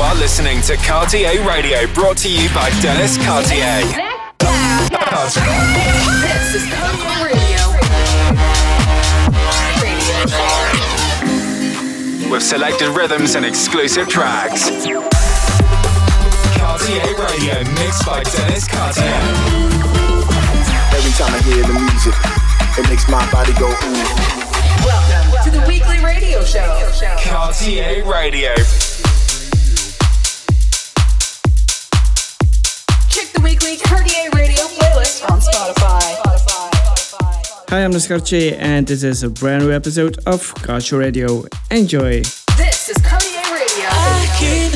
are listening to Cartier Radio, brought to you by Dennis Cartier. This is Cartier Radio. With selected rhythms and exclusive tracks. Cartier Radio, mixed by Dennis Cartier. Every time I hear the music, it makes my body go ooh. Welcome to the weekly radio show. Cartier Radio. Weekly Cartier Radio playlist on Spotify. Hi, I'm Cartier, and this is a brand new episode of Cartier Radio. Enjoy! This is Cartier Radio.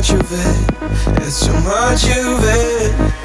much of it. It's too much of it.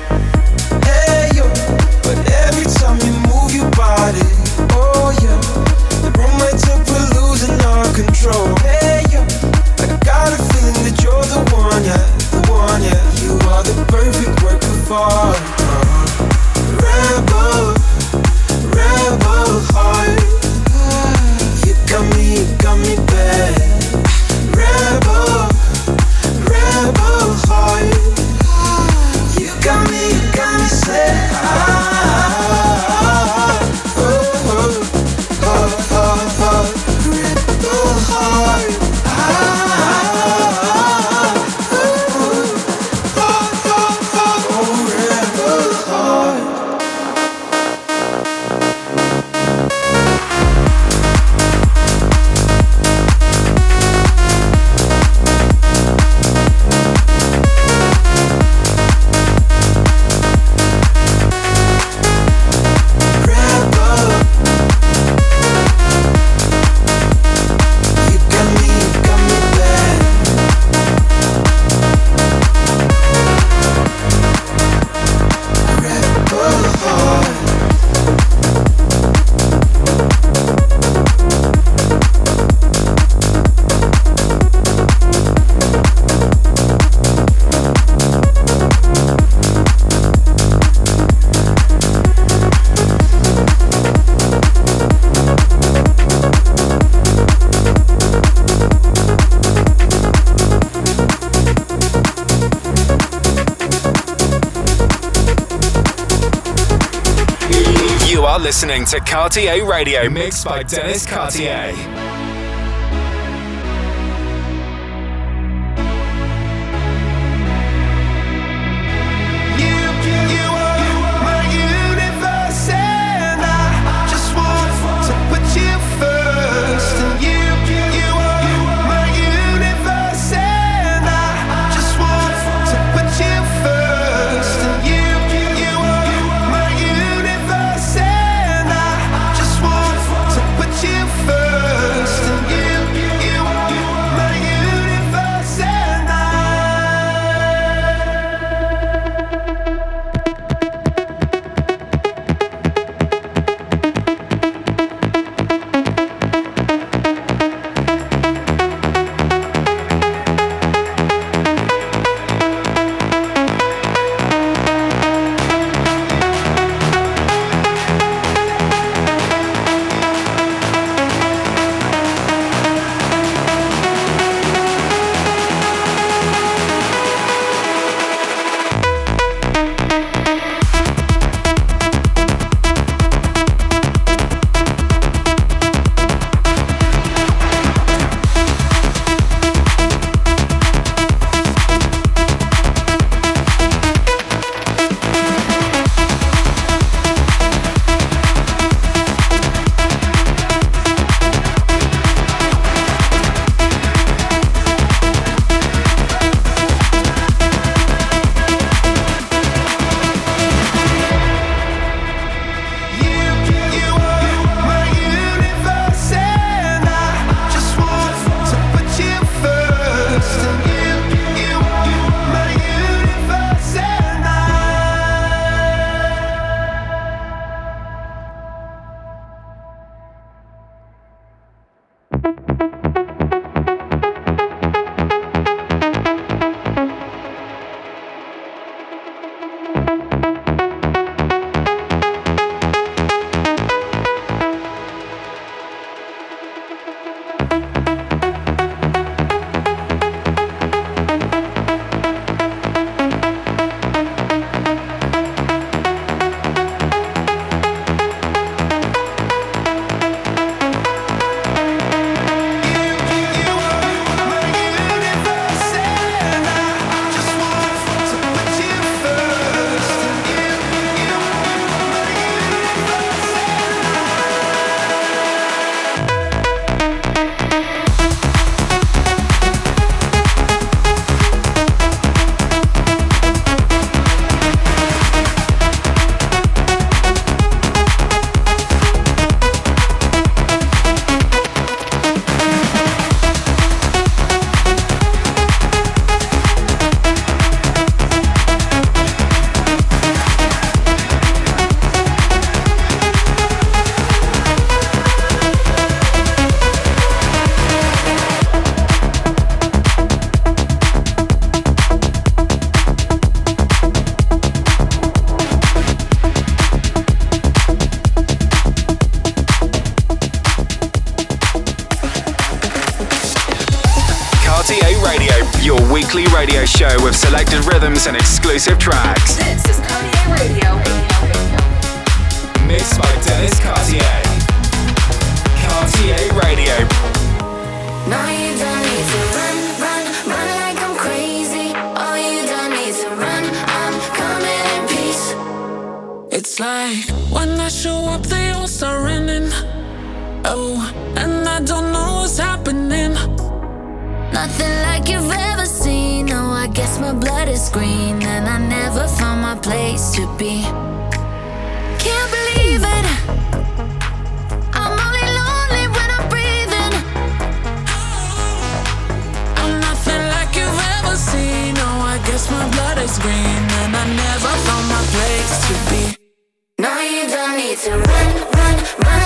listening to Cartier Radio, mixed by Dennis Cartier. weekly radio show with selected rhythms and exclusive tracks. This is Cartier Radio. Mixed by Dennis Cartier. Cartier Radio. Now you don't need to run, run, run like I'm crazy. All you don't need to run, I'm coming in peace. It's like when I show up, they all start running. Oh, and I don't know what's happening nothing like you've ever seen. No, I guess my blood is green, and I never found my place to be. Can't believe it. I'm only lonely when I'm breathing. I'm nothing like you've ever seen. No, I guess my blood is green, and I never found my place to be. Now you don't need to run, run, run.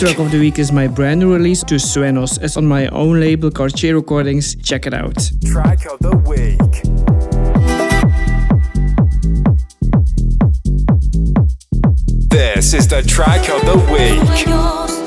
track of the week is my brand new release to Suenos. It's on my own label, Cartier Recordings. Check it out. Track of the week. This is the track of the week.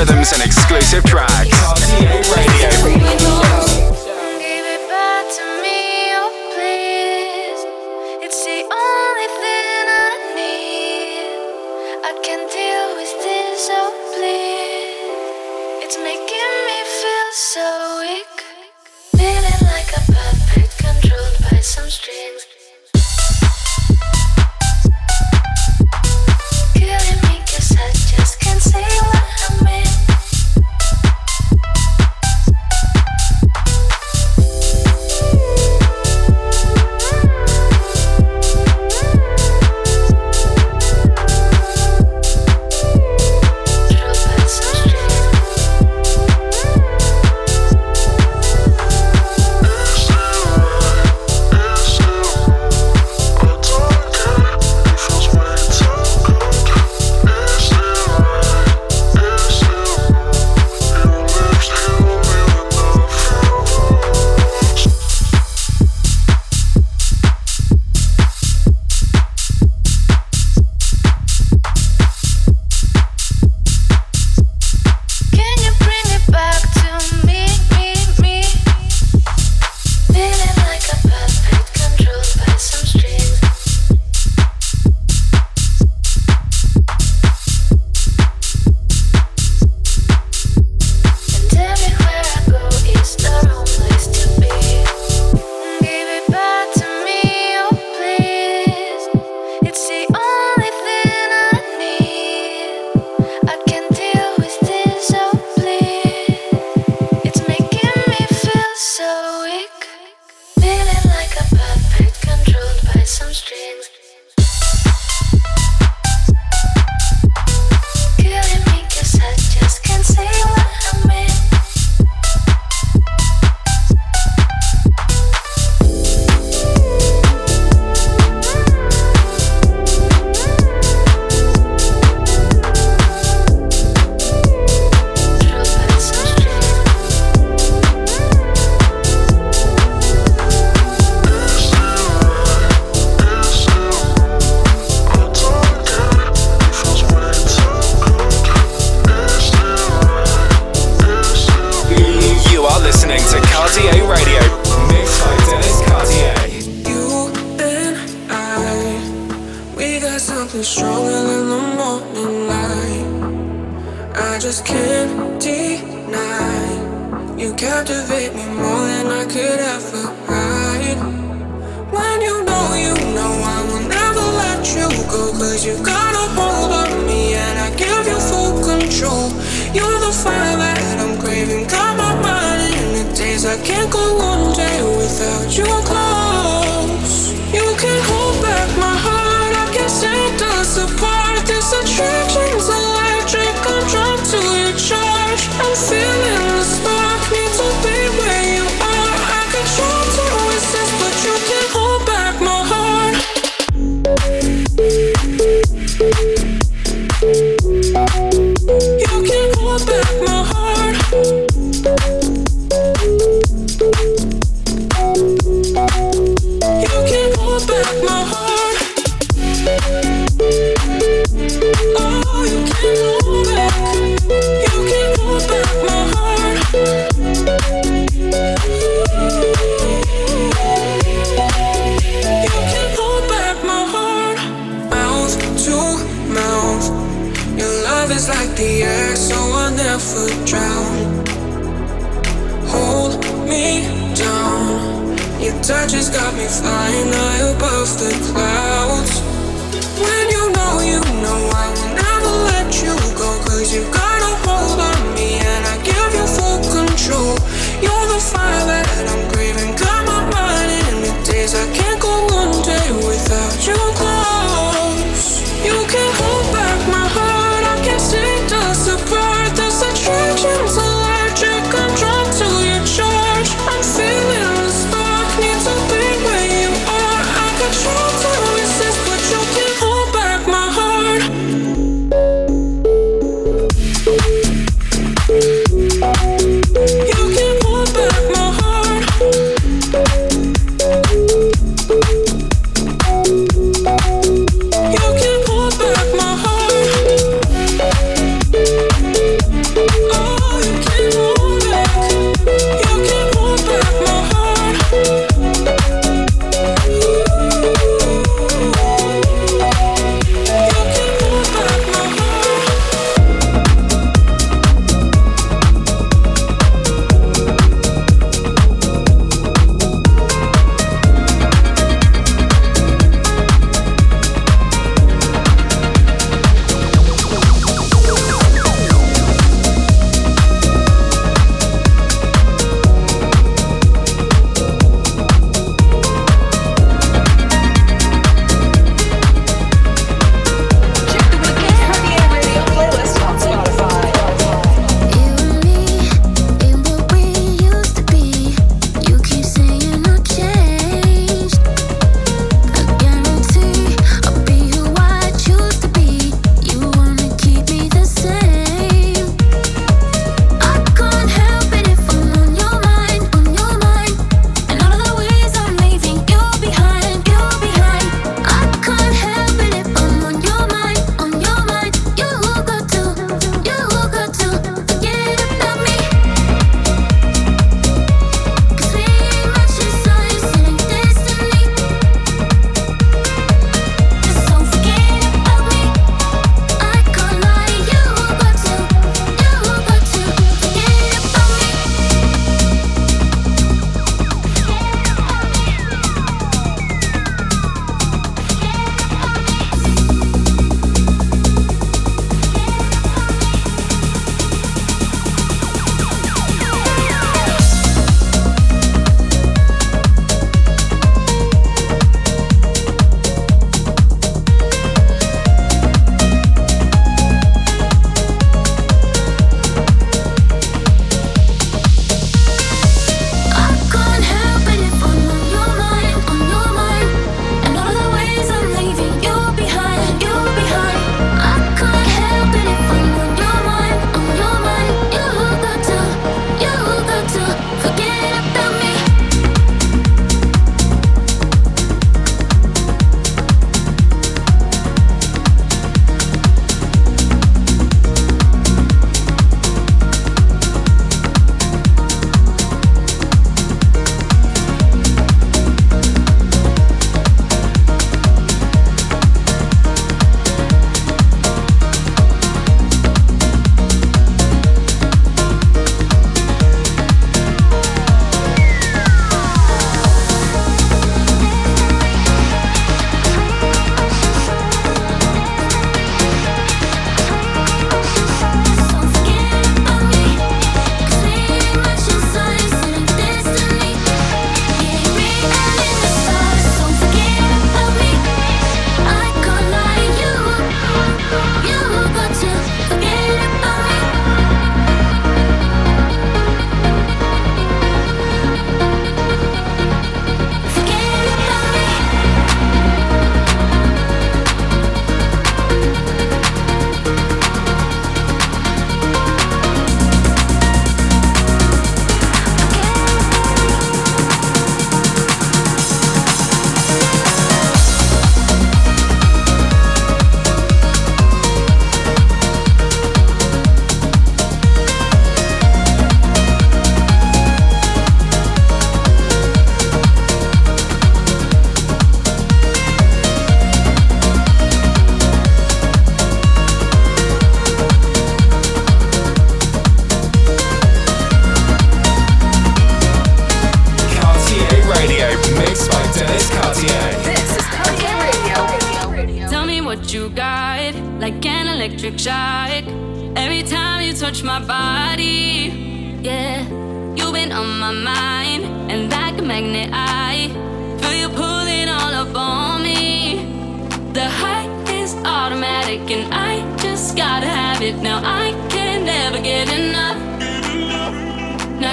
rhythms and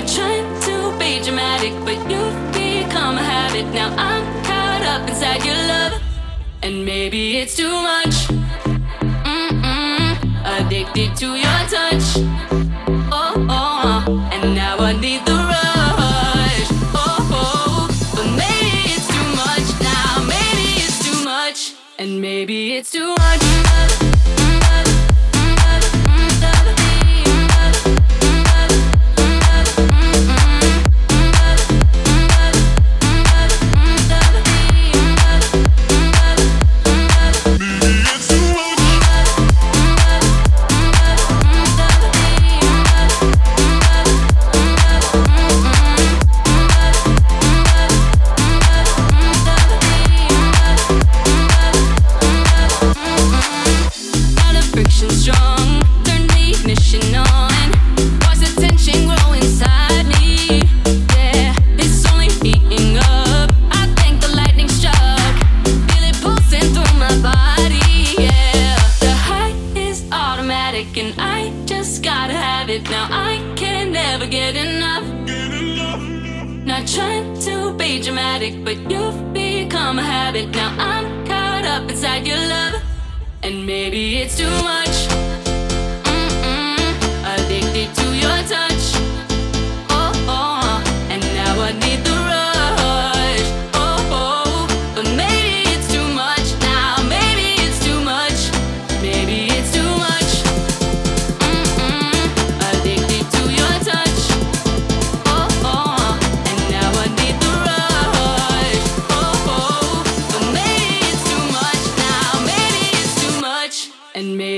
trying to be dramatic, but you've become a habit. Now I'm caught up inside your love, and maybe it's too much. Mm-mm. Addicted to your touch. Oh, oh, oh. and now I need the rush. Oh, oh, but maybe it's too much now. Maybe it's too much, and maybe it's too much.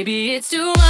Maybe it's too much.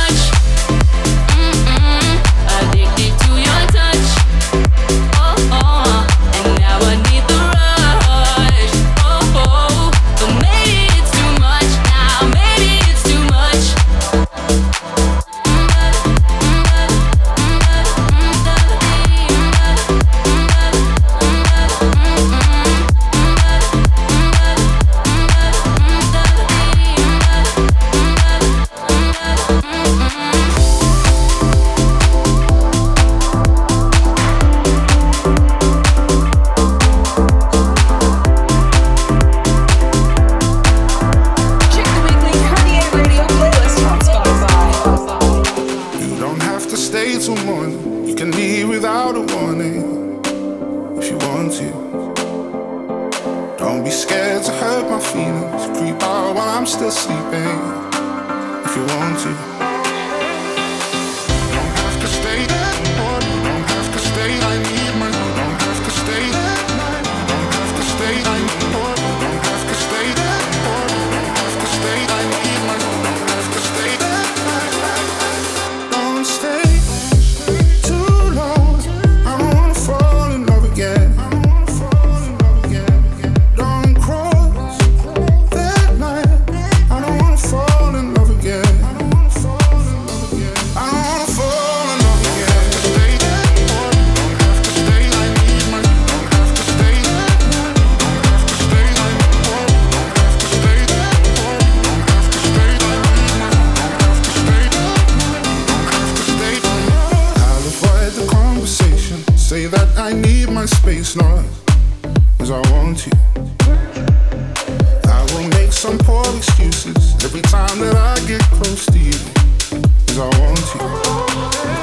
Say that I need my space, not as I want you. I will make some poor excuses every time that I get close to you, as I want you.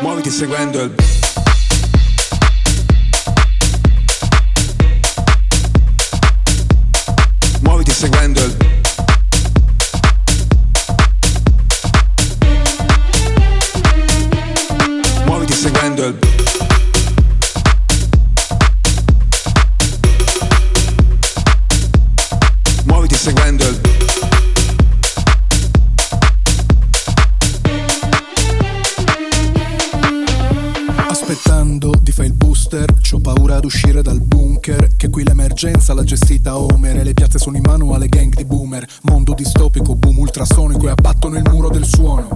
Muoviti seguendo il beat L'emergenza l'ha gestita Homer. E le piazze sono in mano alle gang di boomer. Mondo distopico, boom ultrasonico e abbattono il muro del suono.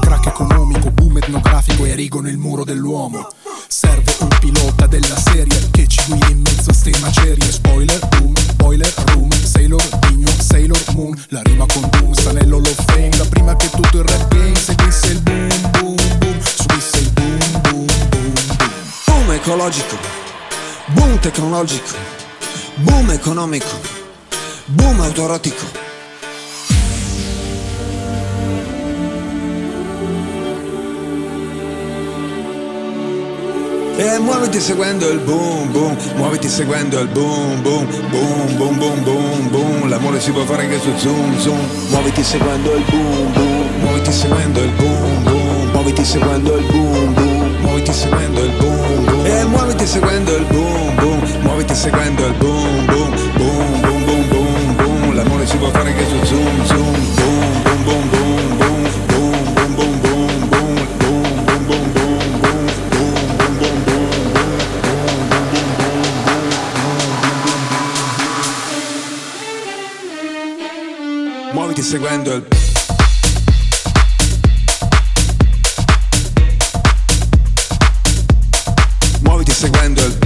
Crack economico, boom etnografico e erigono il muro dell'uomo. Serve un pilota della serie che ci guidi in mezzo a ste macerie. Spoiler, boom, boiler, room, Sailor, Digno, Sailor Moon. La rima con Doom sta nell'Hall Fame. Da prima che tutto il rap game seguisse il boom, boom, boom. Subisse il boom, boom, boom, boom. Boom ecologico, boom tecnologico, boom economico, boom autorotico. E muoviti seguendo il boom boom, muoviti seguendo il boom boom, boom boom boom boom boom, l'amore si può fare anche su zoom zoom, muoviti seguendo il boom boom, muoviti seguendo il boom boom, muoviti seguendo il boom boom, muoviti seguendo il boom boom, e muoviti seguendo il boom boom, muoviti seguendo il boom boom, può fare che su zoom zoom boom boom boom boom boom Muoviti seguendo il Muoviti seguendo il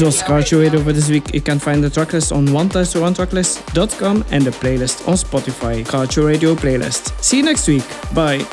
This was Radio for this week. You can find the tracklist on one-tracklist.com and the playlist on Spotify. Culture Radio playlist. See you next week. Bye.